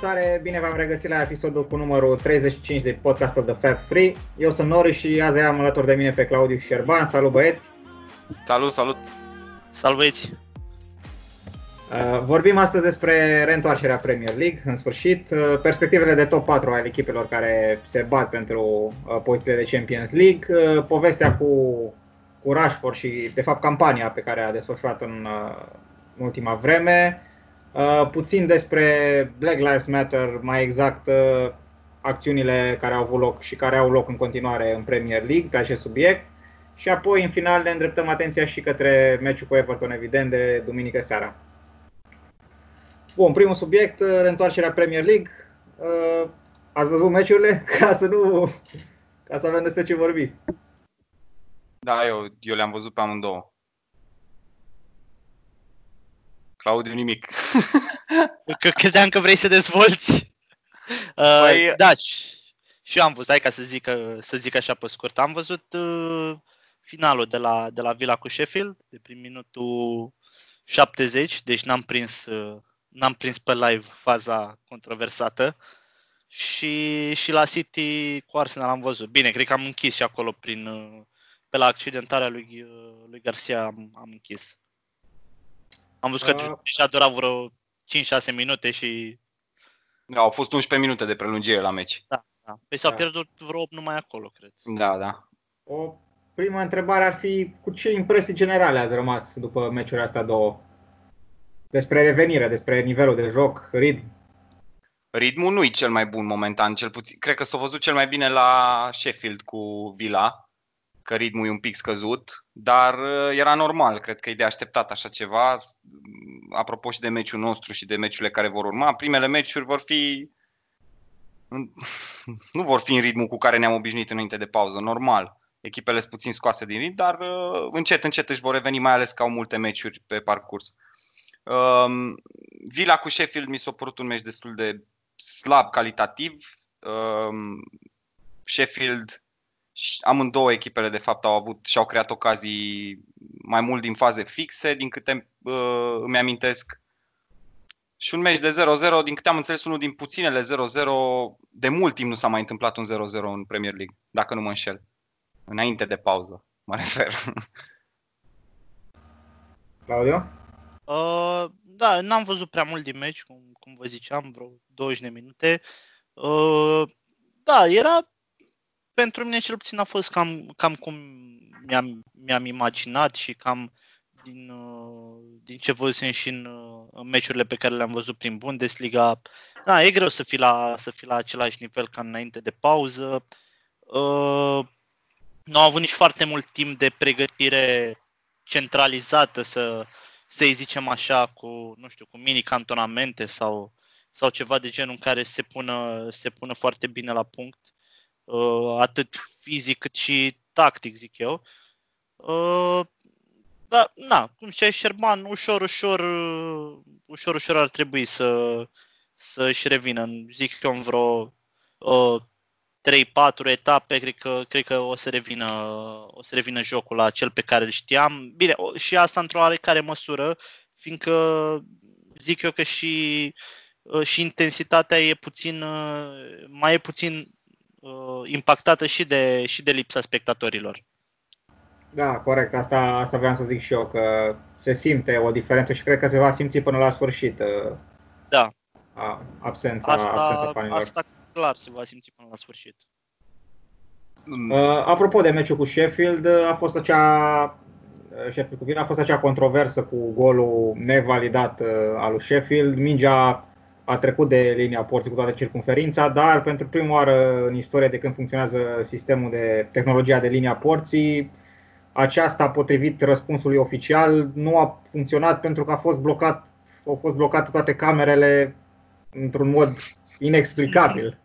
Salutare, bine v-am regăsit la episodul cu numărul 35 de podcastul The Fab Free. Eu sunt Nori și azi am alături de mine pe Claudiu Șerban. Salut băieți! Salut, salut! Salut băieți! Uh, vorbim astăzi despre reîntoarcerea Premier League, în sfârșit, uh, perspectivele de top 4 ale echipelor care se bat pentru uh, pozițiile de Champions League, uh, povestea cu, cu Rashford și, de fapt, campania pe care a desfășurat în, uh, în ultima vreme, Uh, puțin despre Black Lives Matter, mai exact uh, acțiunile care au avut loc și care au loc în continuare în Premier League pe acest subiect. Și apoi, în final, ne îndreptăm atenția și către meciul cu Everton, evident, de duminică seara. Bun, primul subiect, uh, reîntoarcerea Premier League. Uh, ați văzut meciurile? Ca să nu... ca să avem despre ce vorbi. Da, eu, eu le-am văzut pe amândouă. Claudiu, nimic. că credeam că vrei să dezvolți. Uh, păi... Da, și eu am văzut, hai ca să zic, să zic așa pe scurt, am văzut uh, finalul de la, de la Villa cu Sheffield, de prin minutul 70, deci n-am prins, uh, n-am prins pe live faza controversată. Și, și la City cu Arsenal am văzut. Bine, cred că am închis și acolo prin, uh, pe la accidentarea lui, uh, lui Garcia am, am închis. Am văzut că uh, deja dura vreo 5-6 minute și... Da, au fost 11 minute de prelungire la meci. Da, da. Păi s-au da. pierdut vreo 8 numai acolo, cred. Da, da. O prima întrebare ar fi cu ce impresii generale ați rămas după meciurile astea două? Despre revenire, despre nivelul de joc, ritm. Ritmul nu e cel mai bun momentan, cel puțin. Cred că s-a văzut cel mai bine la Sheffield cu Villa că ritmul e un pic scăzut, dar uh, era normal, cred că e de așteptat așa ceva. Apropo și de meciul nostru și de meciurile care vor urma, primele meciuri vor fi nu vor fi în ritmul cu care ne-am obișnuit înainte de pauză, normal. Echipele sunt puțin scoase din ritm, dar uh, încet, încet își vor reveni, mai ales că au multe meciuri pe parcurs. Um, Villa cu Sheffield mi s-a părut un meci destul de slab calitativ. Um, Sheffield amândouă echipele de fapt au avut și au creat ocazii mai mult din faze fixe, din câte uh, îmi amintesc. Și un meci de 0-0, din câte am înțeles, unul din puținele 0-0, de mult timp nu s-a mai întâmplat un 0-0 în Premier League, dacă nu mă înșel. Înainte de pauză, mă refer. Claudio? Uh, da, n-am văzut prea mult din meci, cum, cum vă ziceam, vreo 20 de minute. Uh, da, era pentru mine cel puțin a fost cam, cam cum mi-am, mi-am imaginat și cam din, uh, din ce văzusem și în, uh, în meciurile pe care le-am văzut prin Bundesliga. Da, e greu să fii la, să fii la același nivel ca înainte de pauză. Uh, nu au avut nici foarte mult timp de pregătire centralizată, să, să-i zicem așa, cu, nu știu, cu mini cantonamente sau, sau ceva de genul în care se pună, se pună foarte bine la punct. Uh, atât fizic cât și tactic, zic eu. Uh, dar, na, cum zicea Sherman, ușor, ușor, ușor, ușor ar trebui să, să își revină. Zic eu în vreo uh, 3-4 etape, cred că, cred că o să revină, o să revină jocul la cel pe care îl știam. Bine, și asta într-o oarecare măsură, fiindcă zic eu că și, și intensitatea e puțin, mai e puțin uh, impactată și de, și de lipsa spectatorilor. Da, corect. Asta, asta vreau să zic și eu, că se simte o diferență și cred că se va simți până la sfârșit. Uh, da. A, absența, asta, absența fanilor. Asta clar se va simți până la sfârșit. Uh, apropo de meciul cu Sheffield, a fost acea uh, Sheffield cu Villa a fost acea controversă cu golul nevalidat uh, al lui Sheffield. Mingea a trecut de linia porții cu toată circunferința, dar pentru prima oară în istorie de când funcționează sistemul de tehnologia de linia porții, aceasta, potrivit răspunsului oficial, nu a funcționat pentru că a fost blocat, au fost blocate toate camerele într-un mod inexplicabil.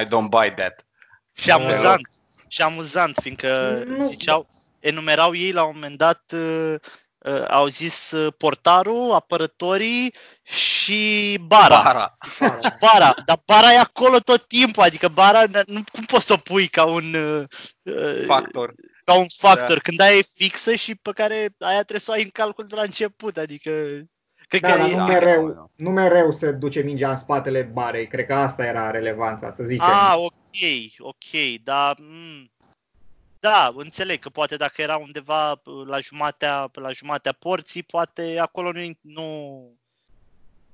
I don't buy that. Și amuzant, și amuzant, fiindcă nu. ziceau, enumerau ei la un moment dat uh, uh, au zis uh, portarul, apărătorii și bara. Bara. Și bara. Dar bara e acolo tot timpul, adică bara nu cum poți să o pui ca un uh, uh factor. Ca un factor, da. când aia e fixă și pe care aia trebuie să o ai în calcul de la început, adică Cred Da, că dar e- nu da, mereu, da. nu mereu se duce mingea în spatele barei. Cred că asta era relevanța, să zicem. Ah, ok, ok, dar... mm, Da, înțeleg că poate dacă era undeva uh, la jumatea, la jumatea porții, poate acolo nu, nu,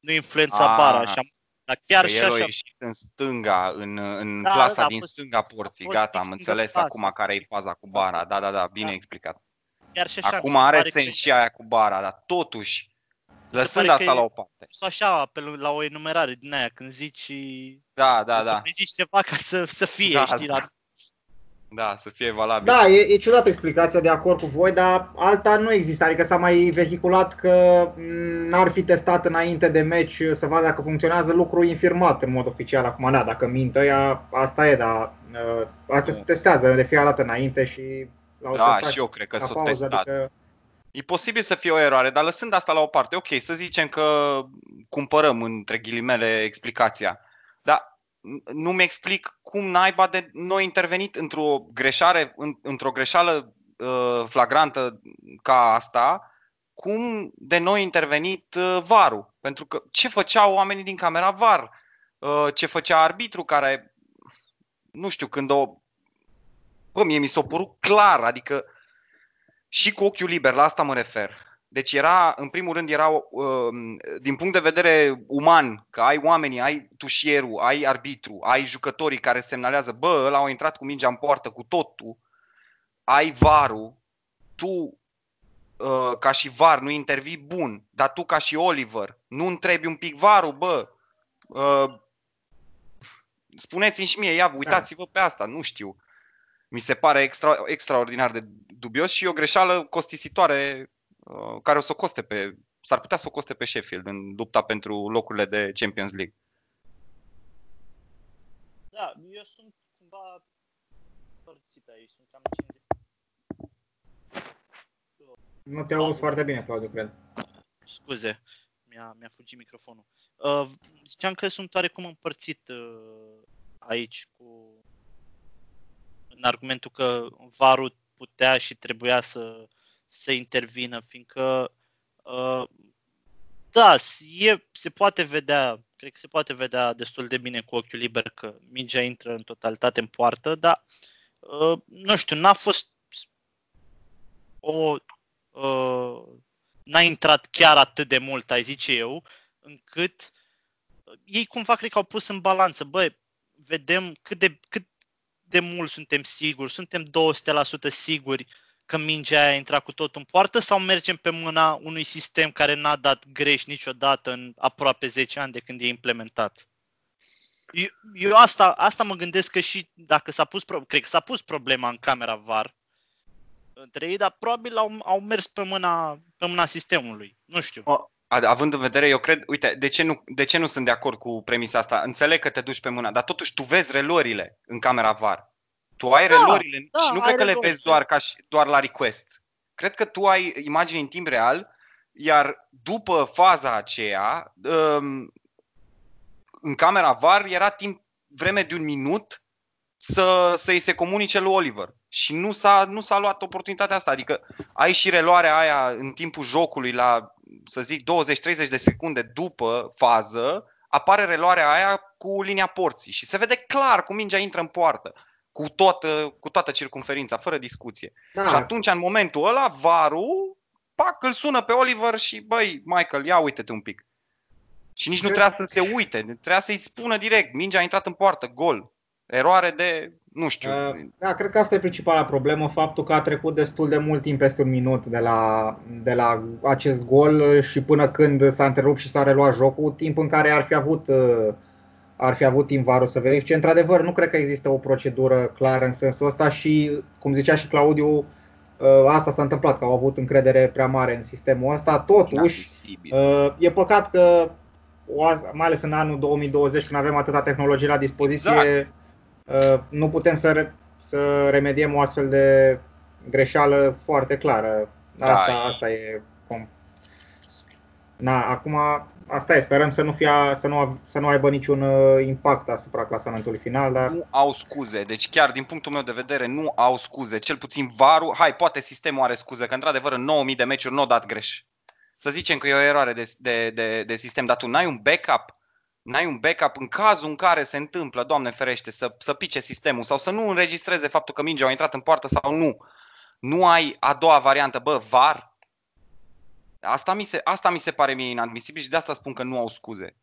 nu influența Ah, bara așa. Dar chiar Că și el a așa, ieșit în stânga, în, în Da, plasa da, a din fost- stânga a porții. fost Gata, fix am lângă înțeles plasă. acum care e faza cu bara. Da, da, da, bine Da. explicat. chiar și așa. Acum mi se are pare sens că- și aia cu bara, dar totuși, lăsând pare că asta e- la o parte. sau așa, pe, l- la o enumerare din aia, când zici... Da, da, să da. mai zici ceva ca să, să fie, Da, știi, da. la Da, să fie valabil. Da, e, e ciudată explicația, de acord cu voi, dar alta nu există. Adică s-a mai vehiculat că m, n-ar fi testat înainte de meci să vadă dacă funcționează lucru infirmat în mod oficial. Acum, da, dacă mint ăia, asta e, dar uh, asta se testează de fiecare dată înainte și l-au Da, testat și eu cred că la s-o pauză, testat. adică, E posibil să fie o eroare, dar lăsând asta la o parte, ok, să zicem că cumpărăm între ghilimele explicația. Dar n- nu mi explic cum naiba de noi intervenit într-o greșeală, în, într-o greșeală uh, flagrantă ca asta, cum de noi intervenit uh, varul. Pentru că ce făceau oamenii din camera var? Uh, ce făcea arbitru care, nu știu, când o... Bă, mie mi s-a părut clar, adică și cu ochiul liber, la asta mă refer. Deci era, în primul rând, era, uh, din punct de vedere uman, că ai oamenii, ai tușierul, ai arbitru, ai jucătorii care semnalează, bă, ăla a intrat cu mingea în poartă cu totul, ai varul, tu uh, ca și var nu intervii bun, dar tu ca și Oliver nu întrebi un pic varul, bă, uh, spuneți-mi și mie, ia, uitați-vă pe asta, nu știu. Mi se pare extra, extraordinar de dubios și e o greșeală costisitoare uh, care o să o coste pe, s-ar putea să o coste pe Sheffield în lupta pentru locurile de Champions League. Da, eu sunt cumva părțit aici, sunt cam 50. nu te auzi foarte bine, Claudiu, cred. Scuze, mi-a, mi-a fugit microfonul. Uh, ziceam că sunt oarecum împărțit uh, aici cu în argumentul că varul putea și trebuia să, să intervină, fiindcă uh, da, e, se poate vedea, cred că se poate vedea destul de bine cu ochiul liber că mingea intră în totalitate în poartă, dar uh, nu știu, n-a fost o uh, n-a intrat chiar atât de mult, ai zice eu, încât uh, ei cumva cred că au pus în balanță, băi, vedem cât de, cât de mult suntem siguri, suntem 200% siguri că mingea aia a intrat cu tot în poartă sau mergem pe mâna unui sistem care n-a dat greș niciodată în aproape 10 ani de când e implementat? Eu, eu asta, asta mă gândesc că și dacă s-a pus, pro- cred că s-a pus problema în camera VAR între ei, dar probabil au, au mers pe mâna, pe mâna sistemului. Nu știu. A- Având în vedere, eu cred, uite, de ce, nu, de ce nu sunt de acord cu premisa asta? Înțeleg că te duci pe mâna, dar totuși tu vezi reluările în camera VAR. Tu ai Da, reluările da, și nu ai cred că le reluări, vezi da. doar, ca și, doar la request. Cred că tu ai imagini în timp real, iar după faza aceea, um, în camera VAR era timp, vreme de un minut să, să îi se comunice lui Oliver. Și nu s-a, nu s-a luat oportunitatea asta. Adică ai și reluarea aia în timpul jocului la, să zic, 20-30 de secunde după fază, apare reluarea aia cu linia porții și se vede clar cum mingea intră în poartă. Cu toată, cu toată circunferința, fără discuție. Da, Și atunci, în momentul ăla, varul, pac, îl sună pe Oliver și, băi, Michael, ia uite-te un pic. Și nici nu Ce- trebuia să se uite, trebuia să-i spună direct, mingea a intrat în poartă, gol. Eroare de, nu știu, Uh, Da, cred că asta e principala problemă, faptul că a trecut destul de mult timp peste un minut de la, de la acest gol și până când s-a întrerupt și s-a reluat jocul, timp în care ar fi avut, uh, ar fi avut timp varul să verifice. Într-adevăr, nu cred că există o procedură clară în sensul ăsta și, cum zicea și Claudiu, uh, asta s-a întâmplat, că au avut încredere prea mare în sistemul ăsta. Totuși, inadmisibil. uh, e păcat că, o az- mai ales în anul 2020, când avem atâta tehnologie la dispoziție, Exact. Uh, nu putem să, re- să remediem o astfel de greșeală foarte clară. Da, Asta, e- asta e. Com- Na, acum asta e, sperăm să nu, fie, să nu, av- să nu aibă niciun uh, impact asupra clasamentului final, dar Nu au scuze, deci chiar din punctul meu de vedere nu au scuze, cel puțin varul, hai, poate sistemul are scuze, că într-adevăr în 9000 de meciuri nu a dat greș. să zicem că e o eroare de, de, de, de sistem, dar tu n-ai un backup N-ai un backup în cazul în care se întâmplă, Doamne ferește, să, să pice sistemul sau să nu înregistreze faptul că mingea a intrat în poartă sau nu. Nu ai a doua variantă, bă, VAR. Asta mi se, asta mi se pare mie inadmisibil și de asta spun că nu au scuze.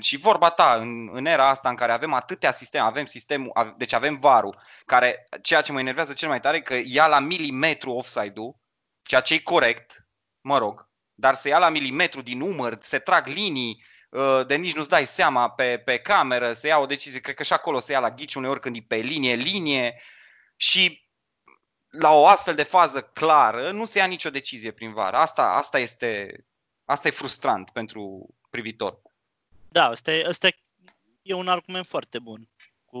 Și vorba ta, în, în era asta în care avem atâtea sisteme, avem sistemul, deci avem varul, care ceea ce mă enervează cel mai tare că ia la milimetru offside-ul, ceea ce e corect, mă rog, dar se ia la milimetru din număr, se trag linii, Uh, de nici nu-ți dai seama pe, pe cameră, să ia o decizie, cred că și acolo se ia la ghici uneori când e pe linie, linie și la o astfel de fază clară nu se ia nicio decizie prin var. Asta, asta, este, asta e frustrant pentru privitor. Da, asta e, asta e un argument foarte bun cu,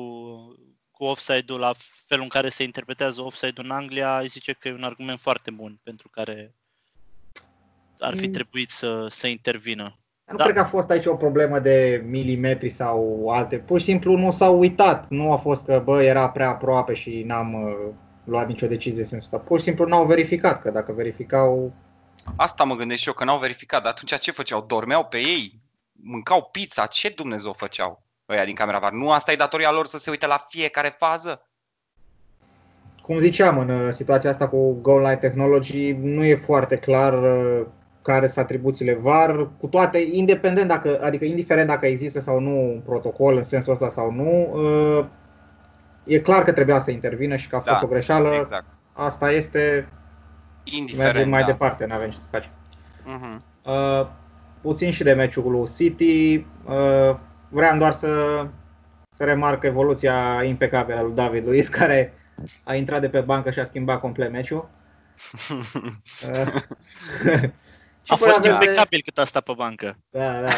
cu offside-ul, la felul în care se interpretează offside-ul în Anglia, zice că e un argument foarte bun pentru care ar fi mm. trebuit să, să intervină. Nu da. cred că a fost aici o problemă de milimetri sau alte. Pur și simplu nu s-au uitat. Nu a fost că, bă, era prea aproape și n-am uh, luat nicio decizie în sensul ăsta. Pur și simplu n-au verificat, că dacă verificau... Asta mă gândesc și eu, că n-au verificat. Dar atunci ce făceau? Dormeau pe ei? Mâncau pizza? Ce Dumnezeu făceau ăia din camera VAR? Nu asta e datoria lor să se uite la fiecare fază? Cum ziceam, în uh, situația asta cu Goal Line Technology nu e foarte clar uh, care sunt atribuțiile VAR, cu toate, independent dacă, adică indiferent dacă există sau nu un protocol în sensul ăsta sau nu, uh, e clar că trebuia să intervină și că a fost da, o greșeală. Exact. Asta este. Indiferent. Mergem mai da. departe, nu avem ce să facem. Uh-huh. Uh, puțin și de meciul lui City. Uh, vreau doar să, să remarc evoluția impecabilă lui David Luiz, care a intrat de pe bancă și a schimbat complet meciul. Uh, a fost impecabil cât a stat pe bancă. Da, da.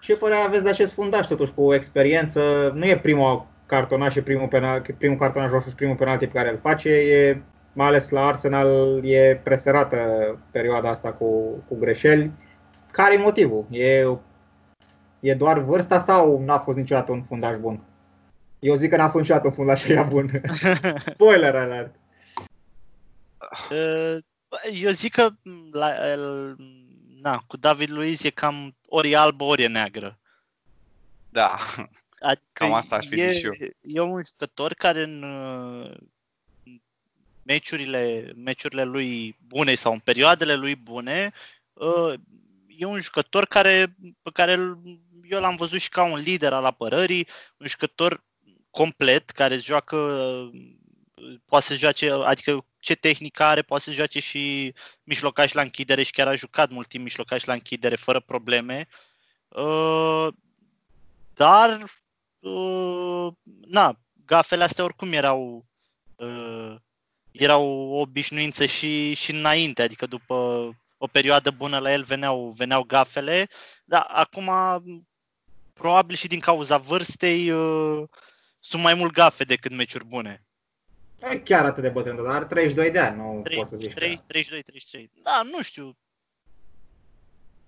Ce părere aveți de acest fundaș totuși cu experiență? Nu e primul cartonaș și primul, penal, primul cartonaș roșu și primul penalti pe care îl face. E, mai ales la Arsenal e preserată perioada asta cu, cu greșeli. Care e motivul? E, e doar vârsta sau n-a fost niciodată un fundaș bun? Eu zic că n-a fost niciodată un fundaș ea bun. Spoiler alert! Uh, eu zic că la, el, na, cu David Luiz e cam ori e albă, ori e neagră. Da, adică cam asta ar fi e, și eu. E un jucător care în meciurile, meciurile lui bune sau în perioadele lui bune ă, e un jucător care, pe care eu l-am văzut și ca un lider al apărării, un jucător complet, care joacă poate să joace, adică ce tehnică are, poate să joace și mijlocaș la închidere și chiar a jucat mult timp mijlocaș la închidere fără probleme. Uh, dar, uh, na, gafele astea oricum erau uh, erau o obișnuință și, și înainte, adică după o perioadă bună la el veneau, veneau gafele, dar acum probabil și din cauza vârstei sunt mai mult gafe decât meciuri bune. Nu e chiar atât de bătrân, dar are 32 de ani, nu 3, poți să zici 3, 32, 33. Da, nu știu.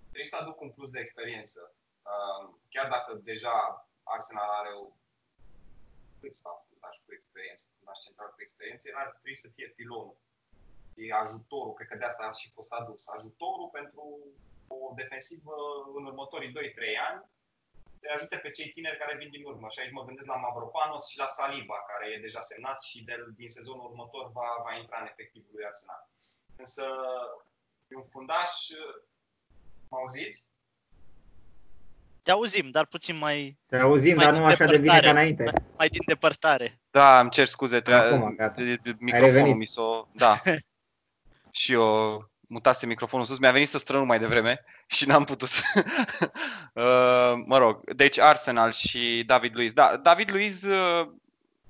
Trebuie să aduc un plus de experiență. Chiar dacă deja Arsenal are o câțiva fundași cu experiență, fundaș central cu experiență, el ar trebui să fie pilonul. E ajutorul, cred că de asta a și fost adus. Ajutorul pentru o defensivă în următorii 2-3 ani te ajute pe cei tineri care vin din urmă. Și aici mă gândesc la Mavropanos și la Saliba, care e deja semnat și de, din sezonul următor va, va intra în efectivul lui Arsenal. Însă e un fundaș, mă auziți? Te auzim, dar puțin mai... Te auzim, mai dar nu așa de bine ca înainte. Mai, mai din depărtare. Da, îmi cer scuze. Acum, gata. Microfonul mi s-o... Da. și eu mutase microfonul sus, mi-a venit să strănu mai devreme și n-am putut. uh, mă rog, deci Arsenal și David Luiz. Da, David Luiz, uh,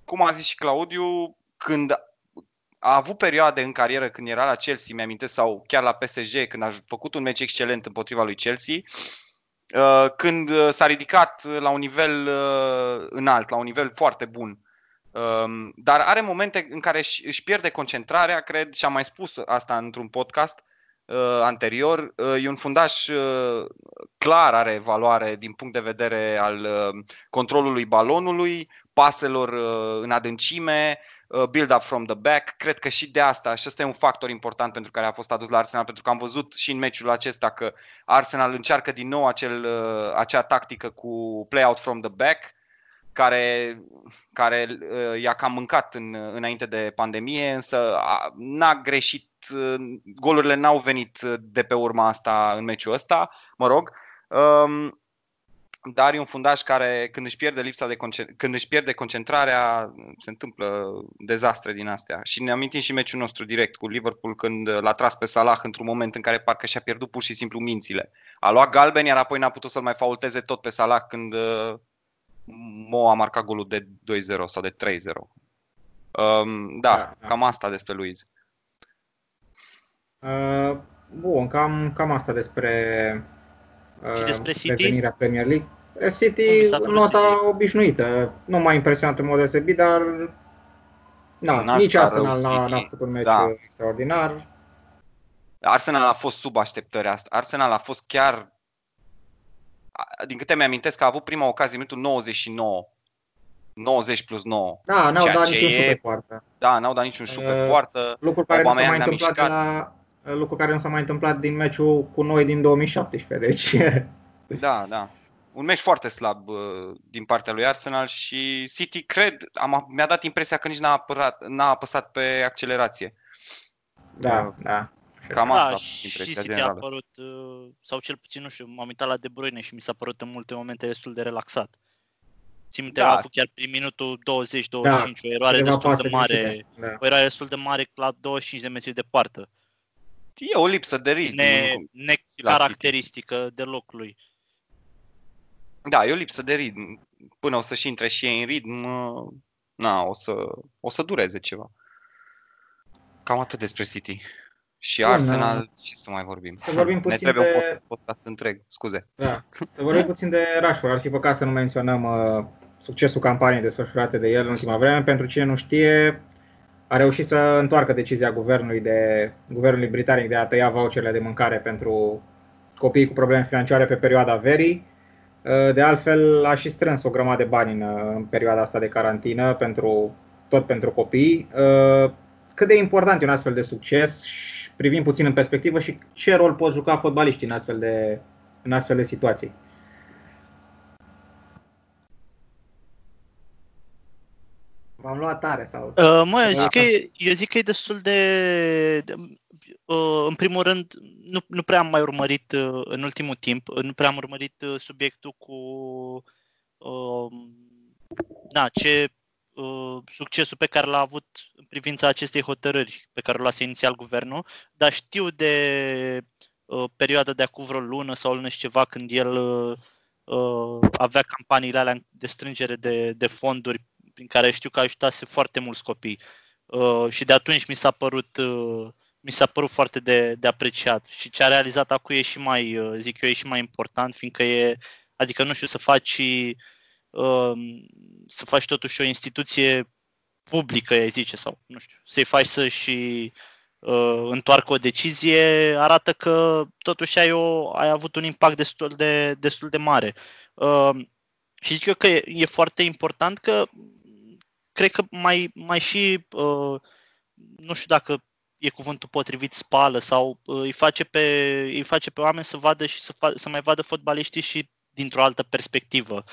cum a zis și Claudiu, când a avut perioade în carieră când era la Chelsea, mi-amintesc, sau chiar la PSG, când a făcut un meci excelent împotriva lui Chelsea, uh, când s-a ridicat la un nivel uh, înalt, la un nivel foarte bun. Um, dar are momente în care își pierde concentrarea, cred, și am mai spus asta într-un podcast uh, anterior. Uh, e un fundaș uh, clar, are valoare din punct de vedere al controlului balonului, paselor în adâncime, uh, build-up from the back. Cred că și de asta, și ăsta e un factor important pentru care a fost adus la Arsenal, pentru că am văzut și în meciul acesta că Arsenal încearcă din nou acel, uh, acea tactică cu play out from the back, care, care uh, i-a cam mâncat în, înainte de pandemie, însă n-a greșit, golurile n-au venit de pe urma asta în meciul ăsta, mă rog. Um, dar e un fundaș care când își pierde lipsa de când își pierde concentrarea, se întâmplă dezastre din astea. Și ne amintim și meciul nostru direct cu Liverpool când l-a tras pe Salah într-un moment în care parcă și-a pierdut pur și simplu mințile. A luat galben, iar apoi n-a putut să-l mai faulteze tot pe Salah când uh, Mo a marcat golul de 2-0 sau de 3-0. Um, da, da, da, cam asta despre Luiz. Uh, bun, cam, cam asta despre și uh, despre City? Revenirea Premier League. City, nota City? obișnuită. Nu m-a impresionat în mod deosebit, dar na, nici Arsenal n-a, n-a făcut un meci da. extraordinar. Arsenal a fost sub așteptări asta. Arsenal a fost chiar din câte mi-amintesc că a avut prima ocazie în minutul 99. 90 plus 9. Da, n-au dat niciun șut pe poartă. Da, n-au dat niciun șut pe uh, poartă. Lucru care nu s-a mai întâmplat la, lucru care nu s-a mai întâmplat din meciul cu noi din 2017. Deci... Da, da. Un meci foarte slab uh, din partea lui Arsenal și City, cred, am, mi-a dat impresia că nici n-a, apărat, n-a apăsat pe accelerație. Da, uh, da. Cam asta da, și City generală. a apărut, uh, sau cel puțin, nu știu, m-am uitat la De Bruyne și mi s-a părut în multe momente destul de relaxat. Țin minte, da. a avut chiar prin minutul 20-25 da. o eroare destul de mare, da. o eroare destul de mare la 25 de metri de poartă. E o lipsă de ritm. Ne, necaracteristică deloc lui. Da, e o lipsă de ritm. Până o să-și intre și ei în ritm, na, o să, o să dureze ceva. Cam atât despre City. Și Bun, Arsenal, da. ce să mai vorbim? Să vorbim puțin ne trebuie de... un podcast întreg, scuze. Da. Să vorbim puțin de Rashford. Ar fi păcat să nu menționăm uh, succesul campaniei desfășurate de el în ultima vreme. Pentru cine nu știe, a reușit să întoarcă decizia guvernului, de, guvernului britanic de a tăia voucherele de mâncare pentru copiii cu probleme financiare pe perioada verii. De altfel, a și strâns o grămadă de bani în, în perioada asta de carantină, pentru, tot pentru copii. Cât de important e un astfel de succes, privim puțin în perspectivă și ce rol pot juca fotbaliștii în astfel de, în astfel de situații. M-am luat tare sau... Uh, mă, eu zic, că e, eu zic că e destul de... de uh, în primul rând, nu, nu prea am mai urmărit uh, în ultimul timp, uh, nu prea am urmărit uh, subiectul cu uh, na, ce uh, succesul pe care l-a avut în privința acestei hotărâri pe care o luase inițial guvernul, dar știu de uh, perioada de acum vreo lună sau lună și ceva când el uh, avea campaniile alea de strângere de, de fonduri prin care știu că ajutase foarte mulți copii. Uh, și de atunci mi s-a părut, uh, mi s-a părut foarte de, de apreciat. Și ce a realizat acum e și mai, uh, zic eu, e și mai important, fiindcă e, adică nu știu, să faci, uh, să faci totuși o instituție publică, ai zice, sau nu știu, să-i faci să și uh, întoarcă o decizie, arată că totuși ai, o, ai avut un impact destul de, destul de mare. Uh, și zic eu că e, e foarte important că cred că mai, mai și, uh, nu știu dacă e cuvântul potrivit, spală sau uh, îi, face pe, îi face pe oameni să vadă și să, fa- să mai vadă fotbaliștii și dintr-o altă perspectivă.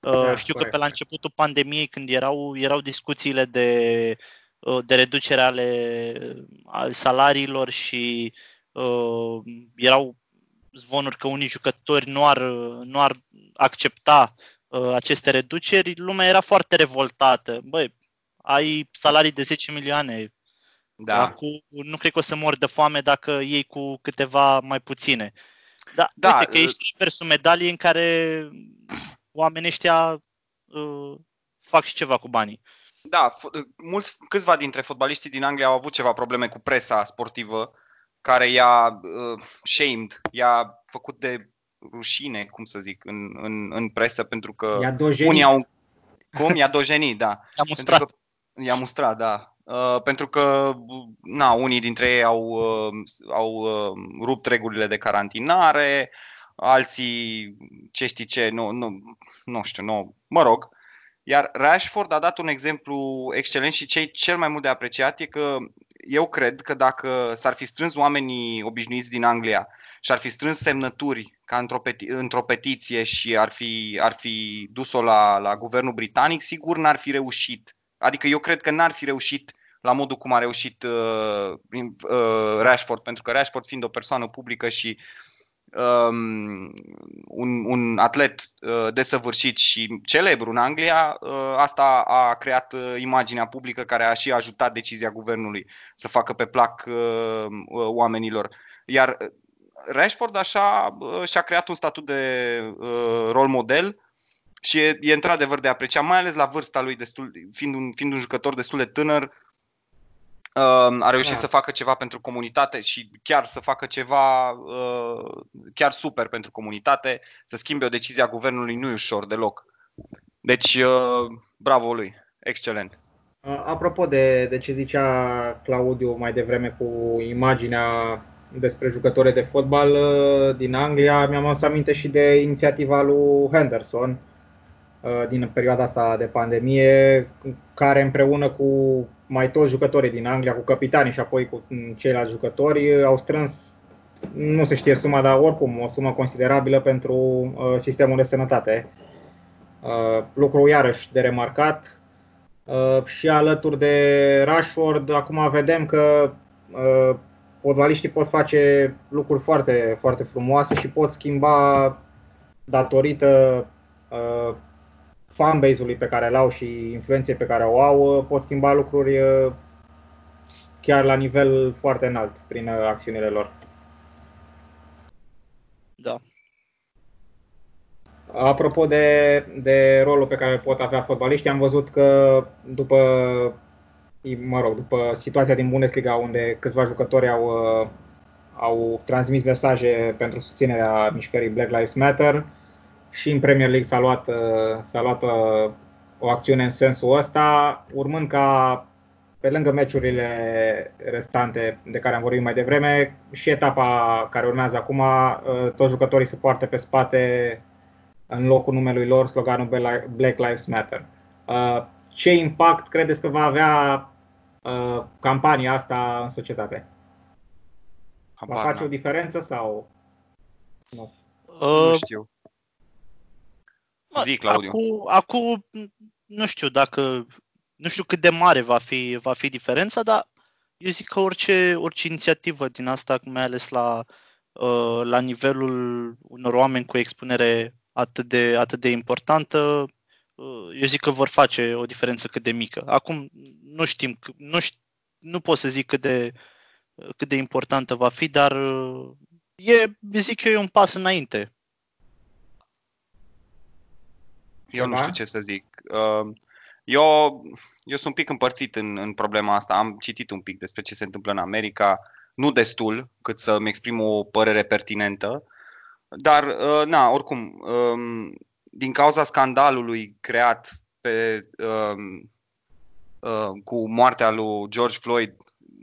Uh, da, știu corect. că pe la începutul pandemiei, când erau, erau discuțiile de, uh, de reducere ale, ale salariilor și uh, erau zvonuri că unii jucători nu ar, nu ar accepta Uh, aceste reduceri, lumea era foarte revoltată. Băi, ai salarii de 10 milioane. Da. Acum nu cred că o să mor de foame dacă iei cu câteva mai puține. Da, da uite că uh, ești versul medalii în care oamenii ăștia uh, fac și ceva cu banii. Da, uh, mulți, câțiva dintre fotbaliștii din Anglia au avut ceva probleme cu presa sportivă care i-a uh, shamed, i-a făcut de rușine, cum să zic, în, în, în presă, pentru că unii au... Cum? I-a dojenit, da. I-a mustrat. Pentru că, i-a mustrat, da. Uh, pentru că, na, unii dintre ei au, uh, au uh, rupt regulile de carantinare, alții, ce știi ce, nu, nu, nu știu, nu, mă rog, Iar Rashford a dat un exemplu excelent și cei cel mai mult de apreciat e că eu cred că dacă s-ar fi strâns oamenii obișnuiți din Anglia și ar fi strâns semnături ca într-o, peti- într-o petiție și ar fi, ar fi dus-o la, la guvernul britanic, sigur n-ar fi reușit. Adică eu cred că n-ar fi reușit la modul cum a reușit uh, uh, Rashford, pentru că Rashford fiind o persoană publică și um, un, un atlet uh, desăvârșit și celebru în Anglia, uh, asta a creat uh, imaginea publică care a și ajutat decizia guvernului să facă pe plac uh, uh, oamenilor. Iar Rashford așa uh, și-a creat un statut de uh, rol model și e, e într-adevăr de apreciat, mai ales la vârsta lui, destul, fiind, un, fiind un jucător destul de tânăr, a reușit da. să facă ceva pentru comunitate și chiar să facă ceva uh, chiar super pentru comunitate, să schimbe o decizie a guvernului nu e ușor deloc. Deci, uh, bravo lui, excelent. Apropo de, de ce zicea Claudiu mai devreme cu imaginea despre jucători de fotbal uh, din Anglia, mi-am adus aminte și de inițiativa lui Henderson din perioada asta de pandemie, care împreună cu mai toți jucătorii din Anglia, cu capitanii și apoi cu ceilalți jucători, au strâns, nu se știe suma, dar oricum o sumă considerabilă pentru uh, sistemul de sănătate. Uh, lucru iarăși de remarcat. Uh, și alături de Rashford, acum vedem că fotbaliștii pot face lucruri foarte, foarte frumoase și pot schimba datorită fanbase-ului pe care îl au și influenței pe care o au, uh, pot schimba lucruri uh, chiar la nivel foarte înalt prin uh, acțiunile lor. Da. Apropo de, de rolul pe care îl pot avea fotbaliștii, am văzut că după, mă rog, după situația din Bundesliga unde câțiva jucători au, au transmis mesaje pentru susținerea mișcării Black Lives Matter, și în Premier League s-a luat, uh, s-a luat uh, o acțiune în sensul ăsta, urmând ca pe lângă meciurile restante de care am vorbit mai devreme și etapa care urmează acum, uh, toți jucătorii se poartă pe spate în locul numelui lor sloganul Black Lives Matter. Ce impact credeți că va avea campania asta în societate? Va face o diferență sau nu? Uh, nu știu. Zi, Claudiu. Acum, acum, nu știu dacă, nu știu cât de mare va fi, va fi diferența, dar eu zic că orice, orice inițiativă din asta, mai ales la, uh, la nivelul unor oameni cu expunere atât de, atât de importantă, uh, eu zic că vor face o diferență cât de mică. Acum nu știm, nu, știu, nu pot să zic cât de, cât de importantă va fi, dar uh, e, zic eu, e un pas înainte Eu nu știu ce să zic. Uh, eu, eu sunt un pic împărțit în, în problema asta. Am citit un pic despre ce se întâmplă în America, nu destul cât să-mi exprim o părere pertinentă, dar, uh, na, oricum, um, din cauza scandalului creat pe, um, uh, cu moartea lui George Floyd,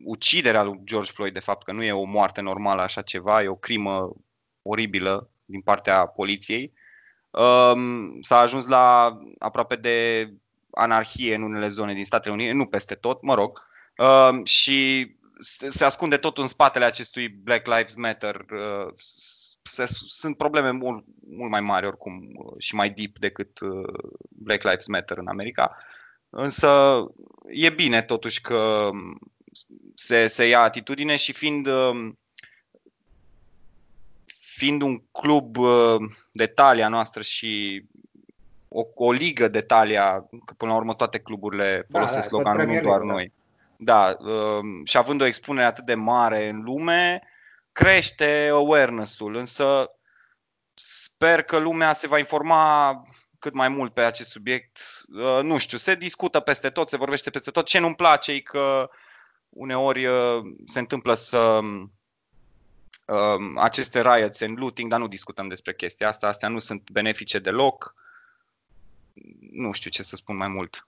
uciderea lui George Floyd, de fapt, că nu e o moarte normală așa ceva, e o crimă oribilă din partea poliției, Um, s-a ajuns la aproape de anarhie în unele zone din Statele Unite, nu peste tot, mă rog, um, și se ascunde tot în spatele acestui Black Lives Matter. Uh, se, sunt probleme mult, mult mai mari oricum uh, și mai deep decât uh, Black Lives Matter în America. Însă e bine totuși că se, se ia atitudine și fiind um, fiind un club uh, de talia noastră și o, o ligă de talia, că până la urmă toate cluburile da, folosesc da, sloganul, nu doar da. noi. Da, um, și având o expunere atât de mare în lume, crește awareness-ul, însă sper că lumea se va informa cât mai mult pe acest subiect. Uh, nu știu, se discută peste tot, se vorbește peste tot. Ce nu-mi place e că uneori uh, se întâmplă să Um, aceste riots and looting, dar nu discutăm despre chestia asta, astea nu sunt benefice deloc. Nu știu ce să spun mai mult.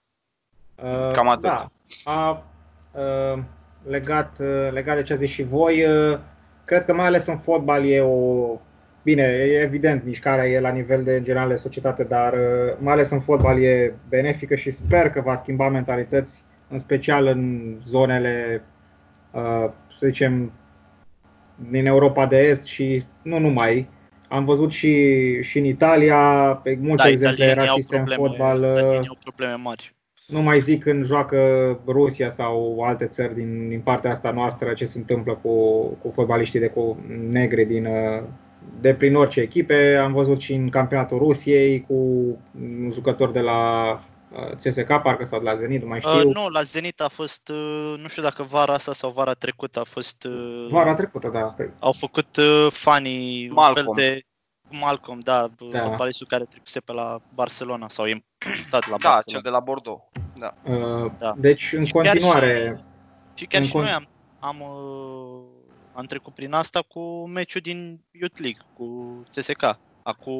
Uh, Cam atât. Da. A, uh, legat, uh, legat de ce a zis și voi, uh, cred că mai ales în fotbal e o, bine, e evident, mișcarea e la nivel de în general de societate, dar uh, mai ales în fotbal e benefică și sper că va schimba mentalități, în special în zonele, uh, să zicem, din Europa de Est și nu numai. Am văzut și, și în Italia, pe multe Da, exemple italienii au rasiste în probleme, fotbal. italienii uh, au probleme mari. Nu mai zic când joacă Rusia sau alte țări din, din partea asta noastră ce se întâmplă cu, cu fotbaliștii de cu negri din, uh, de prin orice echipe. Am văzut și în campionatul Rusiei cu un jucător de la uh, CSK, parcă sau de la Zenit, nu mai știu. Uh, nu, la Zenit a fost, uh, nu știu dacă vara asta sau vara trecută a fost, uh, Vara trecută, da. au făcut uh, fanii un Malcolm. fel de Malcolm, da, Da. fotbalistul care trecuse pe la Barcelona sau e mutat la Da, Barcelona. cel de la Bordeaux. Da. Uh, Da. Deci, în Și chiar continuare, Și chiar În și con- noi am, am, uh, am trecut prin asta cu meciul din Youth League, cu CSK. Acum,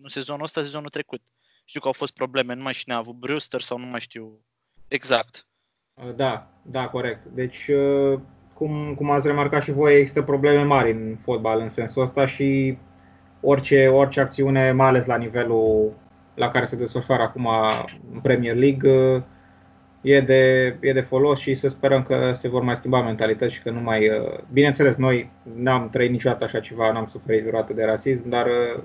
nu sezonul ăsta, sezonul trecut. Știu că au fost probleme, nu mai știu cine a avut Brewster sau nu mai știu exact. Uh, Da, da, corect. Deci, uh, cum, cum ați remarcat și voi, există probleme mari în fotbal în sensul ăsta și orice, orice acțiune, mai ales la nivelul la care se desfășoară acum în Premier League, uh, e de, e de folos și să sperăm că se vor mai schimba mentalități și că nu mai... uh, Bineînțeles, noi n-am trăit niciodată așa ceva, n-am suferit vreodată de rasism, dar uh,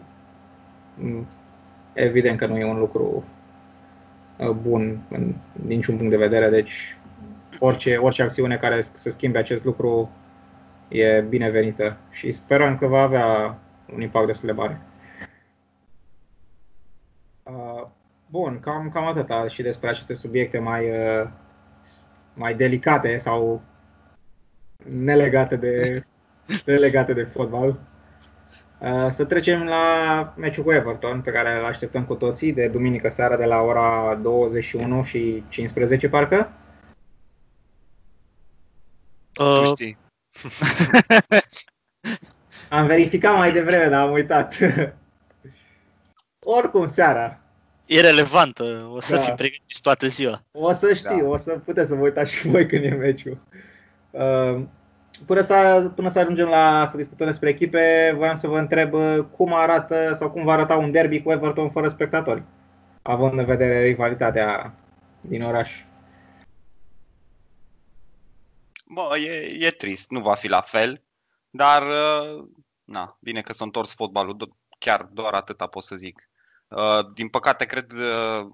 m, evident că nu e un lucru uh, bun în niciun punct de vedere, deci orice, orice acțiune care să schimbe acest lucru e binevenită și sperăm că va avea un impact destul de mare. Uh, Bun, cam, cam atâta și despre aceste subiecte mai, uh, mai delicate sau nelegate de, nelegate de fotbal. Uh, Să trecem la meciul cu Everton, pe care îl așteptăm cu toții, de duminică seara de la ora 21 și 15, parcă. Tu Uh, știi. Am verificat mai devreme, dar am uitat. Oricum, seara. e relevantă, o să Da. fim pregătiți toată ziua. O să știu, Da. o să puteți să vă uitați și voi când e meciul. Uh, Până să, până să ajungem la să discutăm despre echipe, voiam să vă întreb uh, cum arată sau cum va arăta un derby cu Everton fără spectatori, având în vedere rivalitatea din oraș. Bă, e, e trist, nu va fi la fel, dar uh, na, bine că s-a întors fotbalul, do- chiar doar atâta pot să zic. Uh, Din păcate, cred uh,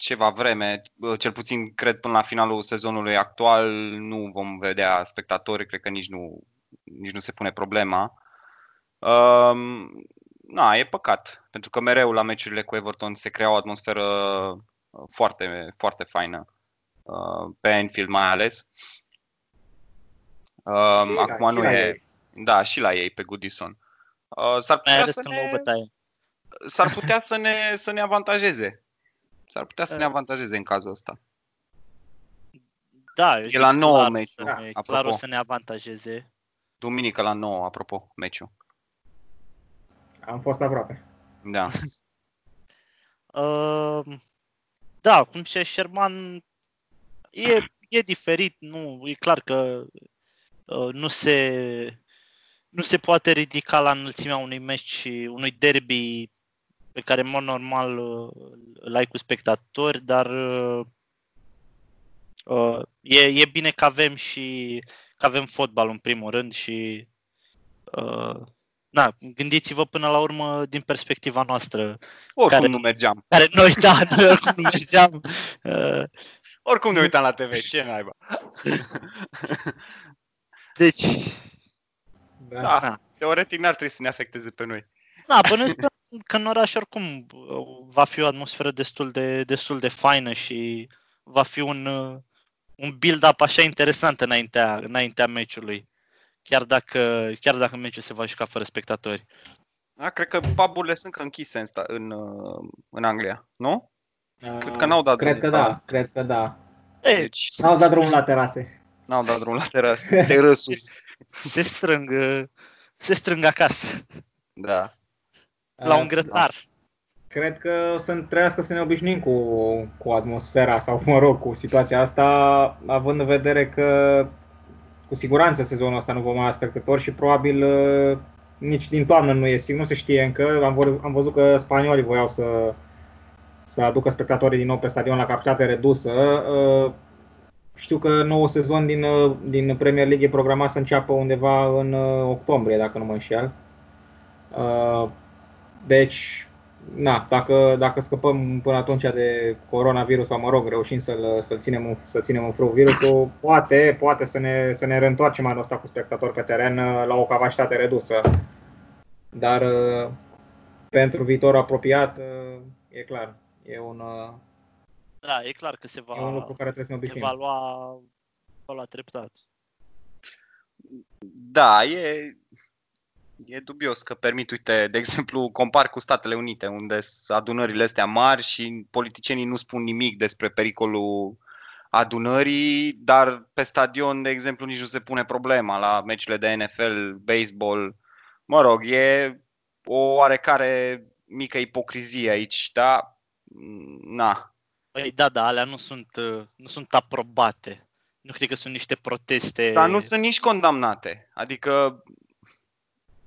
ceva vreme, uh, cel puțin cred până la finalul sezonului actual, nu vom vedea spectatori, cred că nici nu, nici nu se pune problema. Um, Na, e păcat, pentru că mereu la meciurile cu Everton se crea o atmosferă uh, foarte, foarte faină, uh, pe Anfield mai ales. Um, Și la- acum și nu la e. ei. Da, și la ei, pe Goodison. Uh, s-ar Mai putea, ales să când o ne, bătaie. s-ar putea să ne, să ne avantajeze. S-ar putea să ne Da. avantajeze în cazul ăsta. Da, eu E zic la nouă clar, meci, să da, ne, apropo. clar o să ne avantajeze. Duminică la 9, apropo, meciul. Am fost aproape. Da. Uh, da, cum zicea Sherman, e, e diferit, nu, e clar că uh, nu se nu se poate ridica la înălțimea unui meci, unui derby pe care, în mod normal, uh, îl ai cu spectatori, dar uh, uh, e, e bine că avem și că avem fotbal în primul rând și uh, na, gândiți-vă până la urmă din perspectiva noastră, Oricum Care- nu mergeam. care noi, da, noi oricum nu mergeam. Uh, Oricum ne uitam la TV, ce naiba. deci, Da. Da, Da. teoretic n-ar trebui să ne afecteze pe noi. da, bănuiesc că, că în oraș oricum uh, va fi o atmosferă destul de, destul de faină și va fi un, uh, un build-up așa interesant înaintea, înaintea meciului. Chiar dacă, chiar dacă meciul se va juca fără spectatori. Da, cred că puburile sunt încă închise în, sta- în, uh, în Anglia, nu? Cred că Uh, n-au dat Cred că drumul. da, cred că da. Ei, Deci N-au dat drumul la terase. n-au dat drumul la teras, terăsuri. se strâng, uh, se strâng acasă, Da. La un Uh, grătar. Cred că o să trebuiască să ne obișnuim cu, cu atmosfera sau, mă rog, cu situația asta, având în vedere că cu siguranță sezonul ăsta nu vom avea spectatori și probabil uh, nici din toamnă nu e sigur, nu se știe încă. Am, vor, am văzut că spaniolii voiau să, să aducă spectatorii din nou pe stadion la capacitate redusă. Uh, știu că nou sezon din, uh, din Premier League e programat să înceapă undeva în uh, octombrie, dacă nu mă înșel. Deci, na, dacă, dacă scăpăm până atunci de coronavirus sau, mă rog, reușim să-l, să-l ținem, să ținem în frâu virusul, poate, poate să ne, să ne reîntoarcem anul ăsta cu spectatori pe teren la o capacitate redusă. Dar pentru viitorul apropiat, e clar, e un, da, e clar că se va, e un lucru care trebuie să ne se va lua, va lua treptat. Da, e, e dubios că permit, uite, de exemplu, compar cu Statele Unite, unde sunt adunările astea mari și politicienii nu spun nimic despre pericolul adunării, dar pe stadion, de exemplu, nici nu se pune problema la meciurile de NFL, baseball. Mă rog, e o oarecare mică ipocrizie aici, da? Na, Păi da, da, alea nu sunt, uh, nu sunt aprobate. Nu cred că sunt niște proteste. Dar nu sunt nici condamnate. Adică,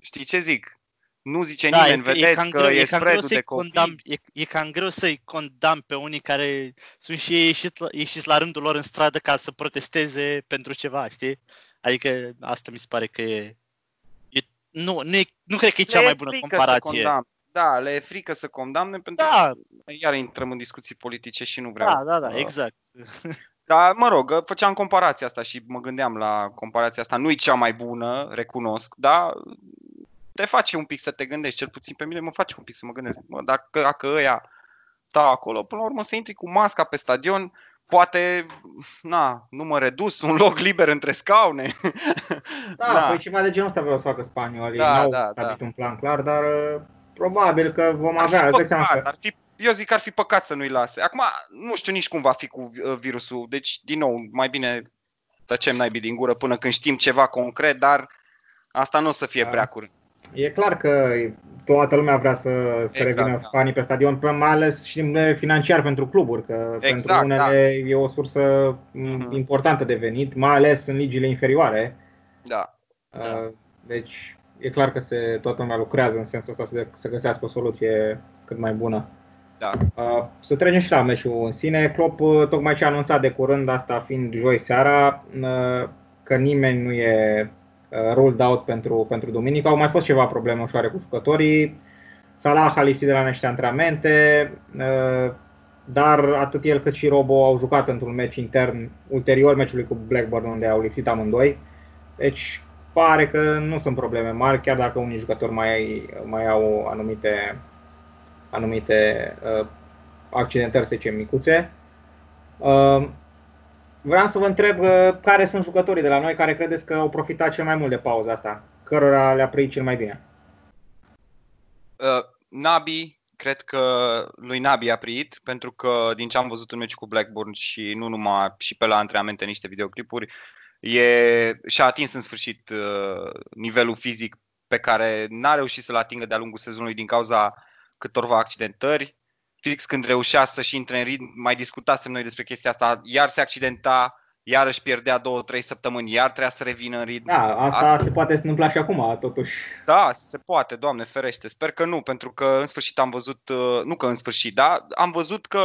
știi ce zic? Nu zice da, nimeni, e, vedeți e cam că greu, e, e spread de copii. Condam, e, e cam greu să-i condam pe unii care sunt și ei ieșiți, ieșiți la rândul lor în stradă ca să protesteze pentru ceva, știi? Adică asta mi se pare că e... e nu, nu, e, nu cred că e cea mai bună comparație. Da, le e frică să condamne pentru da. că iar intrăm în discuții politice și nu vreau. Da, da, da, exact. Dar, mă rog, făceam comparația asta și mă gândeam la comparația asta. Nu e cea mai bună, recunosc, dar te face un pic să te gândești, cel puțin pe mine mă face un pic să mă gândesc. Mă, dacă, dacă ăia stau acolo, până la urmă să intri cu masca pe stadion, poate, na, număr redus, un loc liber între scaune. Da, da. păi ceva de genul ăsta vreau să facă spaniolii. Da, N-au da, da. un plan clar, dar Probabil că vom ar avea. Fi păcat, că... ar fi, eu zic că ar fi păcat să nu-i lase. Acum, nu știu nici cum va fi cu uh, virusul. Deci, din nou, mai bine tăcem naibii din gură până când știm ceva concret, dar asta nu o să fie da. prea curând. E clar că toată lumea vrea să, să exact, revină da. fanii pe stadion, mai ales și financiar pentru cluburi, că exact, pentru unele da. e o sursă mm-hmm. importantă de venit, mai ales în ligile inferioare. Da. Uh, deci e clar că se, toată lumea lucrează în sensul ăsta să, să găsească o soluție cât mai bună. Da. Uh, să trecem și la meciul în sine. Klopp uh, tocmai ce a anunțat de curând, asta fiind joi seara, uh, că nimeni nu e ruled out pentru, pentru duminică. Au mai fost ceva probleme ușoare cu jucătorii. Salah a lipsit de la niște antrenamente, dar atât el cât și Robo au jucat într-un meci intern ulterior meciului cu Blackburn unde au lipsit amândoi. Deci pare că nu sunt probleme mari, chiar dacă unii jucători mai, mai au anumite, anumite uh, accidentări, să zicem, micuțe. Uh, vreau să vă întreb uh, care sunt jucătorii de la noi care credeți că au profitat cel mai mult de pauza asta, cărora le-a prăit cel mai bine? Uh, Nabi, cred că lui Nabi a priit, pentru că din ce am văzut în meci cu Blackburn și nu numai, și pe la antrenamente niște videoclipuri, e, și-a atins în sfârșit uh, nivelul fizic pe care n-a reușit să-l atingă de-a lungul sezonului din cauza câtorva accidentări. Fix când reușea să-și intre în ritm, mai discutasem noi despre chestia asta, iar se accidenta, iar își pierdea două, trei săptămâni, iar trebuia să revină în ritm. Da, asta A... se poate întâmpla și acum, totuși. Da, se poate, Doamne ferește. Sper că nu, pentru că în sfârșit am văzut, uh, nu că în sfârșit, da, am văzut că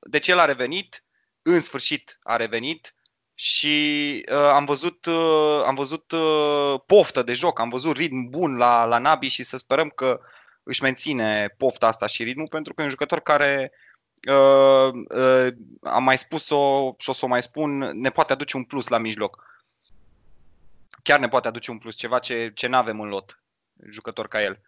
de ce el a revenit, în sfârșit a revenit, și uh, am văzut, uh, am văzut uh, poftă de joc, am văzut ritm bun la, la Nabi și să sperăm că își menține pofta asta și ritmul pentru că e un jucător care uh, uh, am mai spus-o și o să o mai spun, ne poate aduce un plus la mijloc. Chiar ne poate aduce un plus, ceva ce, ce nu avem în lot, jucător ca el.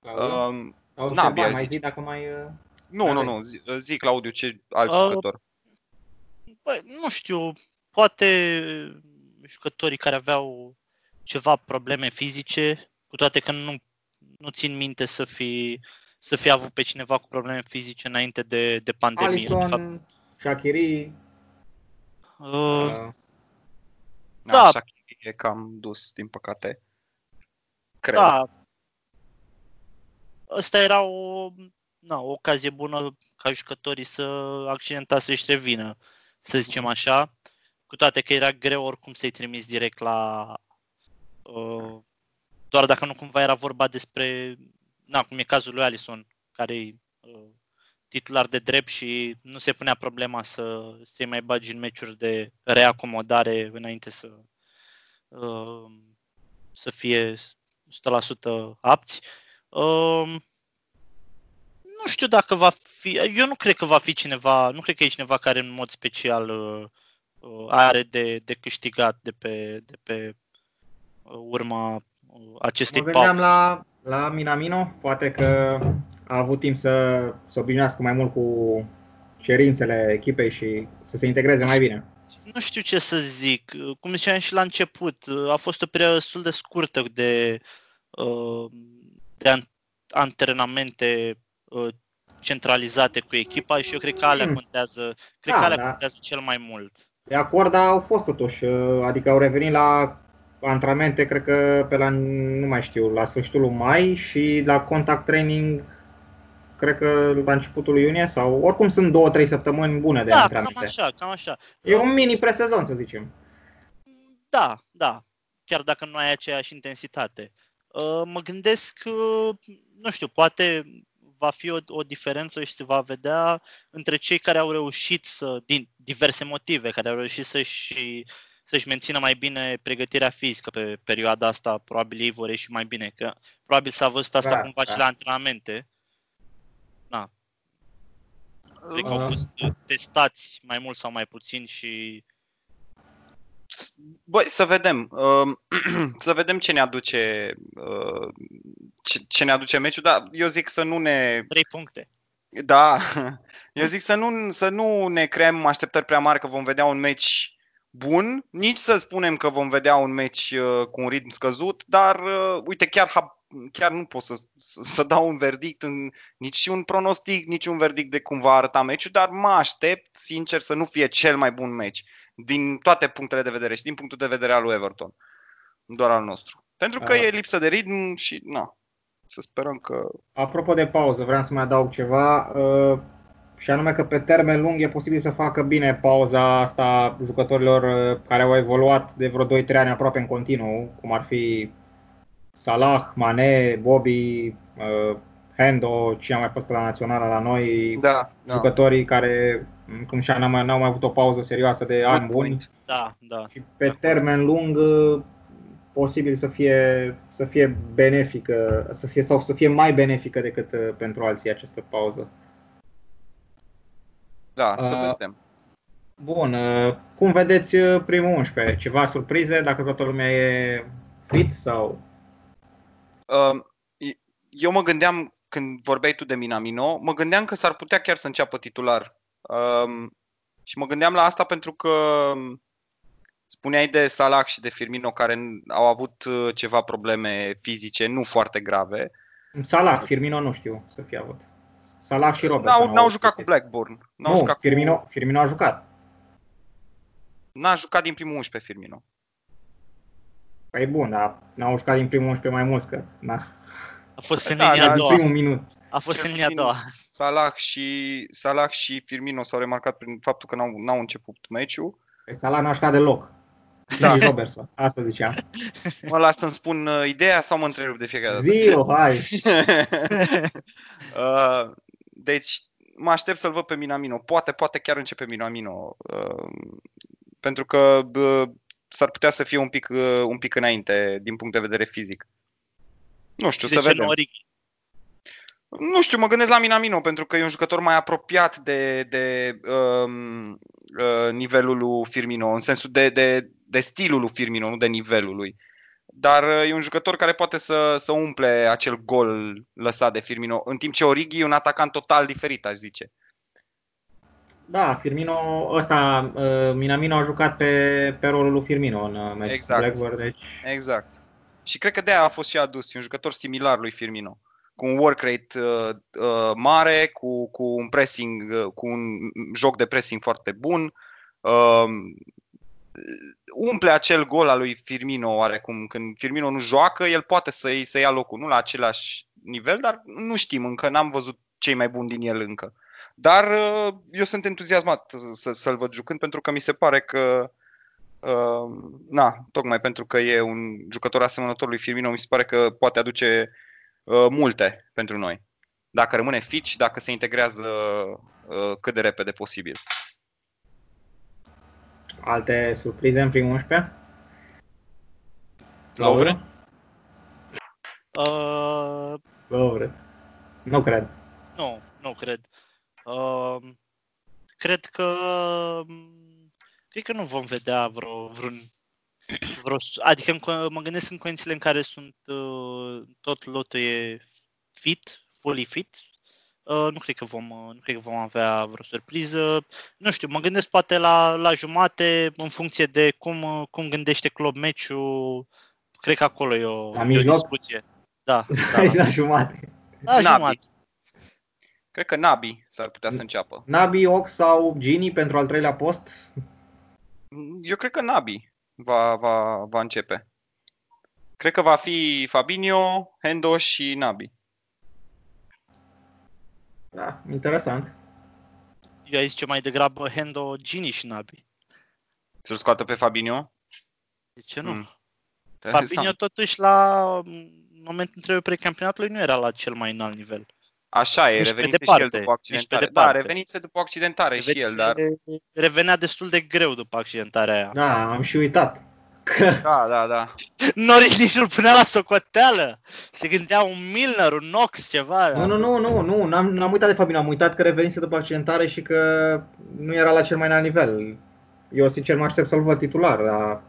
Uh, Nabi, mai zi dacă mai... Uh, nu, nu, nu, zi, zi Claudiu, ce alt uh, jucător? Bă, nu știu, poate jucătorii care aveau ceva probleme fizice, cu toate că nu, nu țin minte să fi, să fi avut pe cineva cu probleme fizice înainte de, de pandemie. Alisson, Shakiri. Uh, uh, da, da. Shakiri e cam dus, din păcate. Cred. Da. Asta era o, na, o ocazie bună ca jucătorii să accidenta să-și revină, să zicem așa. Cu toate că era greu oricum să-i trimis direct la, uh, doar dacă nu cumva era vorba despre, na, cum e cazul lui Alison, care e uh, titular de drept și nu se punea problema să se mai bagi în meciuri de reacomodare înainte să, uh, să fie 100% apți. Uh, nu știu dacă va fi, eu nu cred că va fi cineva, nu cred că e cineva care în mod special uh, uh are de, de câștigat de pe, de pe uh, urma uh, acestei mă pauze. la, la Minamino, poate că a avut timp să se obișnuiască mai mult cu cerințele echipei și să se integreze mai bine. Nu știu ce să zic. Cum ziceam și la început, a fost o perioadă destul de scurtă de, de antrenamente Uh, centralizate cu echipa și eu cred că alea hmm. contează, cred da, că alea da. contează cel mai mult. De acord, dar au fost totuși, uh, adică au revenit la antrenamente, cred că pe la, nu mai știu, la sfârșitul lui mai și la contact training cred că la începutul lui iunie sau oricum sunt două, trei săptămâni bune de da, antrenamente. cam așa, cam așa. E un mini presezon, să zicem. Da, da, chiar dacă nu ai aceeași intensitate. Uh, mă gândesc, nu știu, poate va fi o, o diferență și se va vedea între cei care au reușit să, din diverse motive, care au reușit să-și, să-și mențină mai bine pregătirea fizică pe perioada asta, probabil ei vor ieși mai bine, că probabil s-a văzut asta da, cumva da. și la antrenamente. Na. Cred că au fost testați mai mult sau mai puțin și Băi, să vedem. Uh, să vedem ce ne aduce uh, ce, ce ne aduce meciul, dar eu zic să nu ne... Trei puncte. Da, eu zic să nu, să nu ne creăm așteptări prea mari că vom vedea un meci bun, nici să spunem că vom vedea un meci uh, cu un ritm scăzut, dar uh, uite, chiar, chiar nu pot să, să, să dau un verdict, în, nici un pronostic, nici un verdict de cum va arăta meciul, dar mă aștept, sincer, să nu fie cel mai bun meci din toate punctele de vedere și din punctul de vedere al lui Everton, doar al nostru. Pentru că uh. e lipsă de ritm și na, să sperăm că... Apropo de pauză, vreau să mai adaug ceva. Uh, și anume că pe termen lung e posibil să facă bine pauza asta jucătorilor uh, care au evoluat de vreo 2-3 ani aproape în continuu, cum ar fi Salah, Mane, Bobby, uh, Hendo, cine a mai fost pe la națională la noi, da, da. jucătorii da. care, cum și n-au mai, n-au mai avut o pauză serioasă de ani buni. Da, da. Și pe termen lung uh, posibil să fie, să fie benefică, să fie, sau să fie mai benefică decât uh, pentru alții această pauză. Da, să uh, vedem. Bun, uh, cum vedeți uh, primul 11? Ceva surprize dacă toată lumea e fit sau? Uh, eu mă gândeam, când vorbeai tu de Minamino, mă gândeam că s-ar putea chiar să înceapă titular. Uh, și mă gândeam la asta pentru că Spuneai de Salah și de Firmino care au avut uh, ceva probleme fizice nu foarte grave. Salah, Firmino nu știu să fie avut. Salah și Robert. N-au, n-au jucat cu Blackburn. N-au nu, jucat Firmino, cu... Firmino a jucat. N-a jucat din primul 11 Firmino. Păi bun, dar n-au jucat din primul 11 mai mulți, că na. A fost în da, linia a doua. primul minut. A fost în linia a doua. Salah și, Salah și Firmino s-au remarcat prin faptul că n-au, n-au început meciul. Păi Salah n-a jucat deloc. Da. Robertson, asta ziceam. Mă las să-mi spun uh, ideea sau mă întrerup de fiecare dată? Zio, hai! uh, deci, mă aștept să-l văd pe Minamino. Poate, poate chiar începe Minamino. Uh, pentru că uh, s-ar putea să fie un pic, uh, un pic înainte din punct de vedere fizic. Nu știu, de să vedem. Origi? Nu știu, mă gândesc la Minamino pentru că e un jucător mai apropiat de, de um, uh, nivelul lui Firmino, în sensul de, de, de stilul lui Firmino, nu de nivelul lui. Dar uh, e un jucător care poate să, să umple acel gol lăsat de Firmino, în timp ce Origi e un atacant total diferit, aș zice. Da, Firmino, ăsta, uh, Minamino a jucat pe, pe rolul lui Firmino în uh, meciul exact. Blackburn, deci... Exact. Și cred că de aia a fost și adus, e un jucător similar lui Firmino cu un work rate uh, uh, mare, cu, cu un pressing, uh, cu un joc de pressing foarte bun. Uh, umple acel gol al lui Firmino oarecum. Când Firmino nu joacă, el poate să, să ia locul, nu la același nivel, dar nu știm încă, n-am văzut cei mai buni din el încă. Dar uh, eu sunt entuziasmat să, să-l văd jucând pentru că mi se pare că Uh, na, tocmai pentru că e un jucător asemănător lui Firmino, mi se pare că poate aduce uh, multe pentru noi. Dacă rămâne fit și dacă se integrează uh, cât de repede posibil. Alte surprize în primul 11? Lovre? Uh, Lovre. Nu cred. nu, nu cred. Uh, cred că cred că nu vom vedea vreo, vreun, vreo adică în, co- mă gândesc în condițiile în care sunt uh, tot lotul e fit, fully fit, uh, nu cred că vom uh, nu cred că vom avea vreo surpriză. Nu știu, mă gândesc poate la, la jumate în funcție de cum, uh, cum gândește club meciul. Cred că acolo e o, La e o mijloc? discuție. Da, Da, da, la jumate. la Nabi. jumate. Cred că Nabi s-ar putea să înceapă. Nabi, Ox sau Gini pentru al treilea post? Eu cred că Nabi va, va, va începe. Cred că va fi Fabinho, Hendo și Nabi. Da, interesant. Eu aici zice mai degrabă Hendo, Giniș și Nabi. Să-l scoată pe Fabinho? De ce nu? Mm. Fabinho totuși la în momentul între precampionatului nu era la cel mai înalt nivel. Așa e, Nici pe revenise departe, și el după nici pe accidentare. Da, departe. revenise după accidentare și el, dar... Revenea destul de greu după accidentarea aia. Da, am și uitat. Că Da, da, da. Norris nici nu-l punea la socoteală. Se gândea un Milner, un Knox, ceva. Nu, nu, nu, nu, nu, n-am, n-am uitat de Fabinho, am uitat că revenise după accidentare și că nu era la cel mai înalt nivel. Eu sincer mă aștept să-l văd titular, dar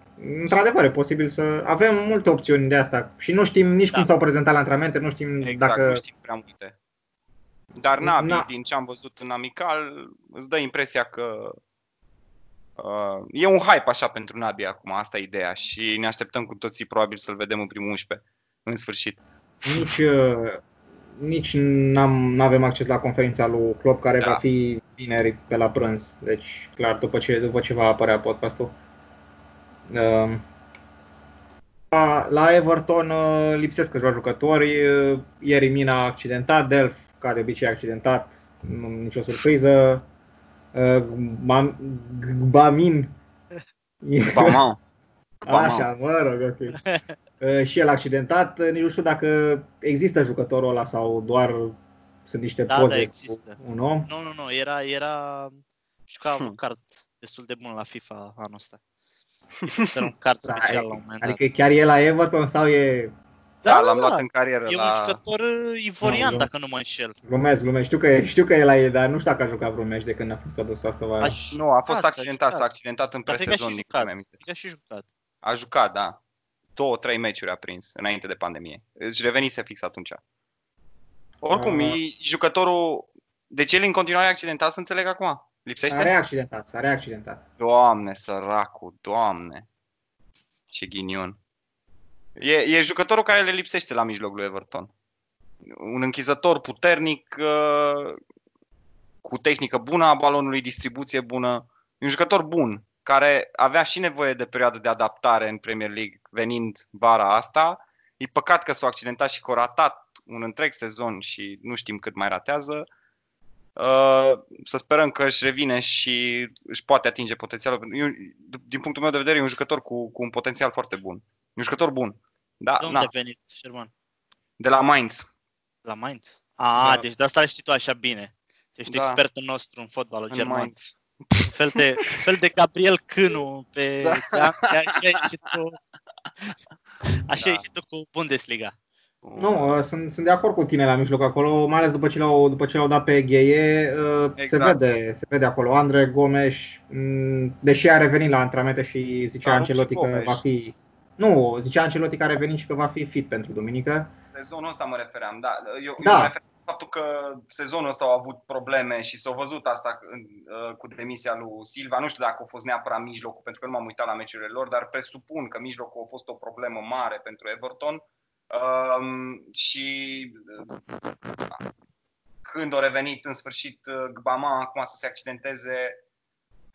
într-adevăr e posibil să avem multe opțiuni de asta și nu știm nici Da. cum s-au prezentat la antrenamente, nu știm Exact, dacă... nu știm prea multe. Dar Nabi, Na. din ce am văzut în amical, îți dă impresia că uh, e un hype așa pentru Nabi acum, asta e ideea și ne așteptăm cu toții probabil să-l vedem în primul 11, în sfârșit. Nici, uh, nici n-am, avem acces la conferința lui Klopp care Da. va fi vineri pe la prânz, deci clar după ce, după ce va apărea podcastul. Uh, la, la Everton uh, lipsesc câțiva jucători, uh, ieri Mina a accidentat, Delf ca de obicei a accidentat, nu, nicio surpriză. Uh, Mam- Gbamin Bama. Așa, mă rog, ok. Uh, și el accidentat, uh, nici nu știu dacă există jucătorul ăla sau doar sunt niște Da, da, poze există. cu un om. Nu, nu, nu, era, era, știu că a avut Hmm. card destul de bun la FIFA anul ăsta. Era un card Da, special la un moment dat. Adică chiar e la Everton sau e... Da, l-am luat în carieră E un la... jucător uh, ivorian, Nu, nu. dacă nu mă înșel. Glumesc, glumesc. Știu că, e, știu că e la ei, dar nu știu dacă a jucat vreun meci de când a fost adus asta vara. Aș- Nu, a fost Ah, accidentat, a s-a accidentat în Dar cred că a și presezon, din jucat. câte mi Cred că a și jucat. A jucat, da. Două, trei meciuri a prins înainte de pandemie. Își revenise fix atunci. Oricum, Ah. e jucătorul... Deci el în continuare e accidentat, să înțeleg acum? S-a Lipsește? reaccidentat, s-a reaccidentat. Doamne, săracu, doamne. Ce ghinion. E, e jucătorul care le lipsește la mijloc lui Everton. Un închizător puternic, uh, cu tehnică bună a balonului, distribuție bună. E un jucător bun, care avea și nevoie de perioadă de adaptare în Premier League venind vara asta. E păcat că s-a accidentat și că a ratat un întreg sezon și nu știm cât mai ratează. Uh, să sperăm că își revine și își poate atinge potențialul. E un- Din punctul meu de vedere, e un jucător cu, cu un potențial foarte bun. E un jucător bun. Da, De unde na, a venit, Sherman? de la Mainz. La Mainz? Ah, Da. deci de asta îl știi tu așa bine. Ești Da. expertul nostru în fotbalul În german. Mainz. Un fel de, un fel de Gabriel Cânu pe Da. da. așa ai și tu. Așa Da. ai și tu cu Bundesliga. Nu, uh, sunt, sunt de acord cu tine la mijloc acolo, mai ales după ce l-au, după ce l-au dat pe Gheie, uh, se, Exact. vede, se vede acolo. Andre Gomes, m, deși a revenit la antrenamente și zicea Da, Ancelotti că Gomes. va fi... Nu, zicea Ancelotti că a revenit și că va fi fit pentru duminică. Sezonul ăsta mă refeream, da. Eu, Da. eu mă referam la faptul că sezonul ăsta au avut probleme și s-au văzut asta în, uh, cu demisia lui Silva. Nu știu dacă a fost neapărat mijlocul, pentru că nu m-am uitat la meciurile lor, dar presupun că mijlocul a fost o problemă mare pentru Everton. Um, și uh, când a revenit în sfârșit uh, Gbama acum să se accidenteze,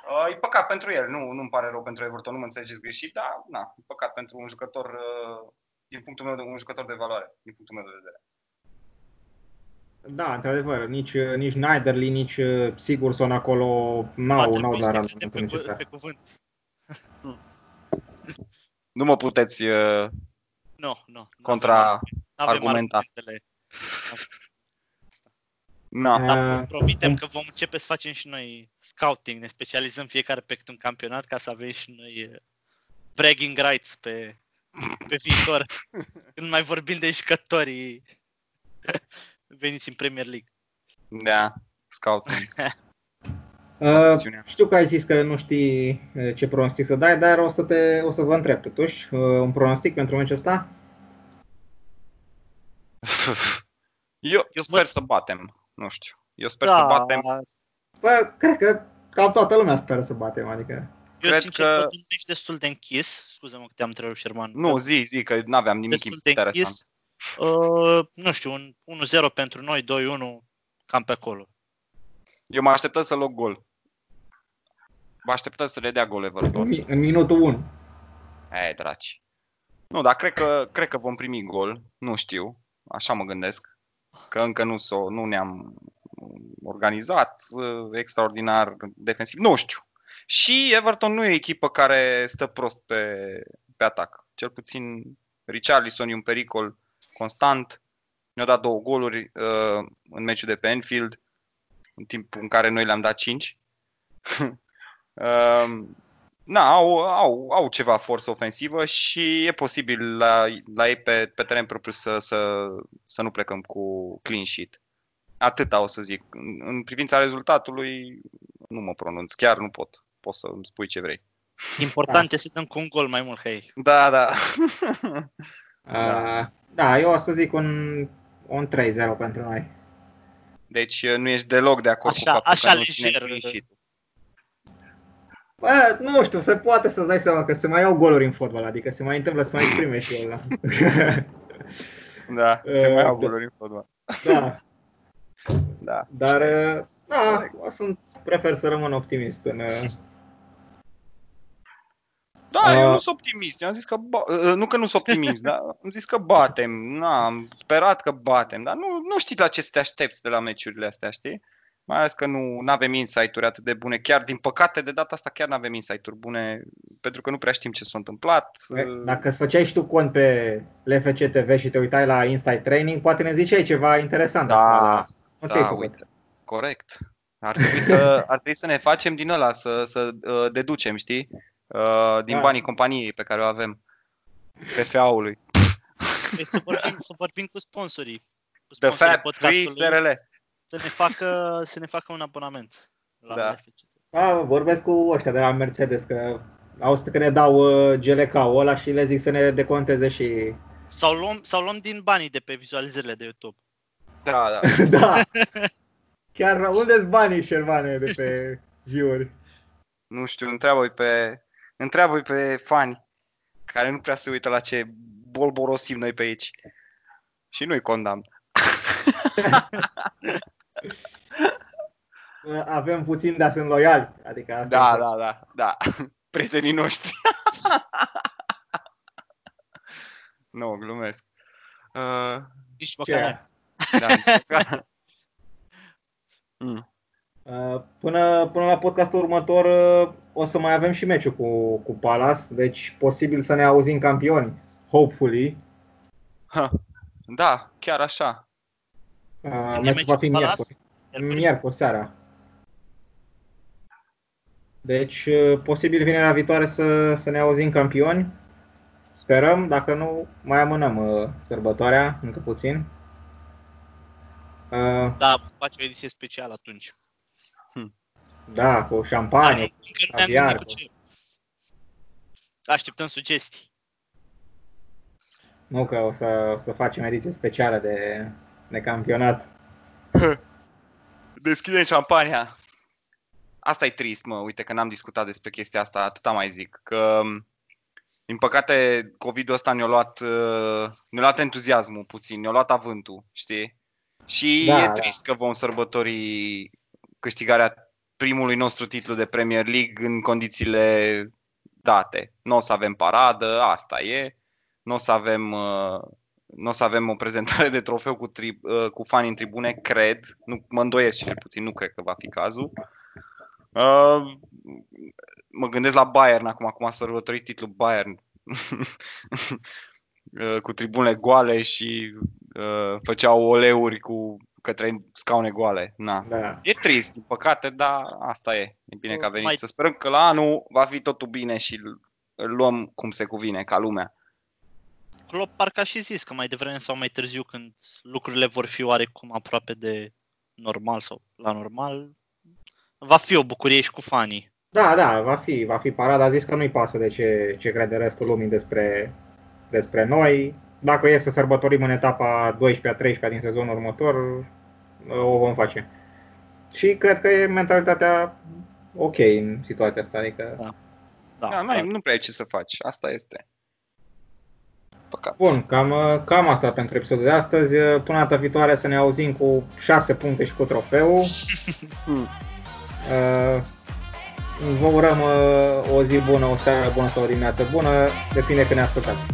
uh, e păcat pentru el. Nu, nu-mi pare rău pentru Everton, nu mă înțelegeți greșit, dar na, e păcat pentru un jucător, uh, din punctul meu de un jucător de valoare, din punctul meu de vedere. Da, într-adevăr, nici, nici Schneiderlin, nici uh, Sigurdsson acolo Va n-au, trebui n-au să la te randamentul credem pe, cu- necesar. pe cuvânt. Nu mă puteți uh, Nu, nu. contra... N-avem argumenta. Argumentele. Na. Uh, Dar promitem că vom începe să facem și noi scouting, ne specializăm fiecare pe câte un campionat ca să avem și noi uh, bragging rights pe, pe viitor. Când mai vorbim de jucătorii veniți în Premier League. Da, scouting. Uh, Acțiunea. știu că ai zis că nu știi uh, ce pronostic să dai, dar o să, te, o să vă întreb totuși. Uh, un pronostic pentru meciul ăsta? Eu, Eu sper văd- să batem. Nu știu. Eu sper să batem. Bă, cred că cam toată lumea speră să batem, adică... Eu Cred sincer că- văd un meci destul de închis. Scuze-mă că te-am întrerupt, Șerman. Nu, Văd zi, zi, că n-aveam nimic destul de interesant. închis. Uh, nu știu, un 1-0 pentru noi, 2-1, cam pe acolo. Eu mă așteptăm să luăm gol. Mă așteptăm să le dea gol În, Everton. mi- în minutul 1. Ei, draci. Nu, dar cred că, cred că vom primi gol. Nu știu. Așa mă gândesc. Că încă nu, s-o, nu ne-am organizat uh, extraordinar defensiv. Nu știu. Și Everton nu e o echipă care stă prost pe, pe atac. Cel puțin Richarlison e un pericol constant. Ne-a dat două goluri uh, în meciul de pe Enfield, în timpul în care noi le-am dat 5. uh, na, au, au, au ceva forță ofensivă și e posibil la, la ei pe, pe teren propriu să, să, să nu plecăm cu clean sheet. Atâta o să zic. În, în privința rezultatului nu mă pronunț, chiar nu pot. Poți să îmi spui ce vrei. Important e să dăm cu un gol mai mult, hei. Da, da. Uh, da, eu o să zic un, un 3-0 pentru noi. Deci nu ești deloc de acord Așa- cu faptul așa că nu ținem lejer. clean sheet-ul. Bă, nu știu, se poate să-ți dai seama că se mai iau goluri în fotbal, adică se mai întâmplă să mai prime și eu. Da, se mai Uh, au da. goluri în fotbal. da, Da. dar uh, da, o sunt, prefer să rămân optimist în, uh, Da, eu Uh, nu sunt optimist. Eu am zis că ba- uh, nu că nu sunt optimist, dar am zis că batem. Na, am sperat că batem, dar nu, nu știi la ce să te aștepți de la meciurile astea, știi? Mai ales că nu avem insight-uri atât de bune. Chiar, din păcate, de data asta chiar nu avem insight-uri bune, pentru că nu prea știm ce s-a întâmplat. Uh, Dacă îți făceai și tu cont pe LFC TV și te uitai la Inside Training, poate ne ziceai ceva interesant. Da, acolo. Nu ți-ai da, făcut. uite. Corect. Ar trebui să, ar trebui să ne facem din ăla, să, să uh, deducem, știi? Uh, din Da. banii companiei pe care o avem. PFA-ului. Deci să vorbim, să vorbim cu sponsorii. Cu The sponsorii Fat Free podcastului, SRL. Să ne facă, să ne facă un abonament la Da. LFC. Da, vorbesc cu ăștia de la Mercedes, că au că ne dau uh, GLK-ul ăla și le zic să ne deconteze și... Sau luăm, sau luăm din banii de pe vizualizările de YouTube. Da, da. da! Chiar unde-s banii, Șervane, de pe view-uri? Nu știu, întreabă-i pe, întreabă pe fani care nu prea se uită la ce bolborosim noi pe aici. Și nu-i condamn. Avem puțin, dar sunt loiali. Adică asta Da, e- da, da, da. Prietenii noștri. nu, glumesc. Uh, Nici Ce? măcar da. mm. Uh, Până, până la podcastul următor uh, o să mai avem și meciul cu, cu Palace, deci posibil să ne auzim campioni. Hopefully. Ha. Da, chiar așa. Uh, e Meciul meciul va fi cu Palace? miercuri. Miercuri? Miercuri seara. Deci, uh, posibil vinerea viitoare să, să ne auzim campioni. Sperăm, dacă nu, mai amânăm uh, sărbătoarea încă puțin. Uh, Da, face o ediție specială atunci. da, cu șampanie. Încă nu ne-am caviar, gândit cu ce. Așteptăm sugestii. Nu că o să, o să facem ediție specială de, de campionat. Deschidem șampania. Asta e trist, mă, uite că n-am discutat despre chestia asta, atâta mai zic, că din păcate COVID-ul ăsta ne-a luat, uh, ne-a luat entuziasmul puțin, ne-a luat avântul, știi? Și Da, e da. trist că vom sărbători câștigarea primului nostru titlu de Premier League în condițiile date. Nu o să avem paradă, asta e. Nu o să avem uh, nu o să avem o prezentare de trofeu cu, tri, uh, cu fani în tribune, cred. Nu, mă îndoiesc cel puțin, nu cred că va fi cazul. Uh, mă gândesc la Bayern acum, acum a sărbătorit titlul Bayern. uh, cu tribune goale și uh, făceau oleuri cu către scaune goale. Na. Da. E trist, din păcate, dar asta e. E bine că a venit. Mai- Să sperăm că la anul va fi totul bine și îl, îl luăm cum se cuvine, ca lumea. Klopp parcă a și zis că mai devreme sau mai târziu când lucrurile vor fi oarecum aproape de normal sau la normal, va fi o bucurie și cu fanii. Da, da, va fi, va fi parada. A zis că nu-i pasă de ce, ce crede restul lumii despre, despre noi. Dacă e să sărbătorim în etapa 12-13 din sezonul următor, o vom face. Și cred că e mentalitatea ok în situația asta. Adică, Da. Da, Da, n-ai, da. nu prea ai ce să faci. Asta este. Păcat. Bun, cam, cam asta pentru episodul de astăzi. Până data viitoare să ne auzim cu 6 puncte și cu trofeu. Hmm. Uh, Vă urăm uh, o zi bună, o seară bună sau o dimineață bună, depinde când ne ascultați.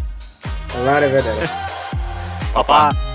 La revedere! Pa, pa!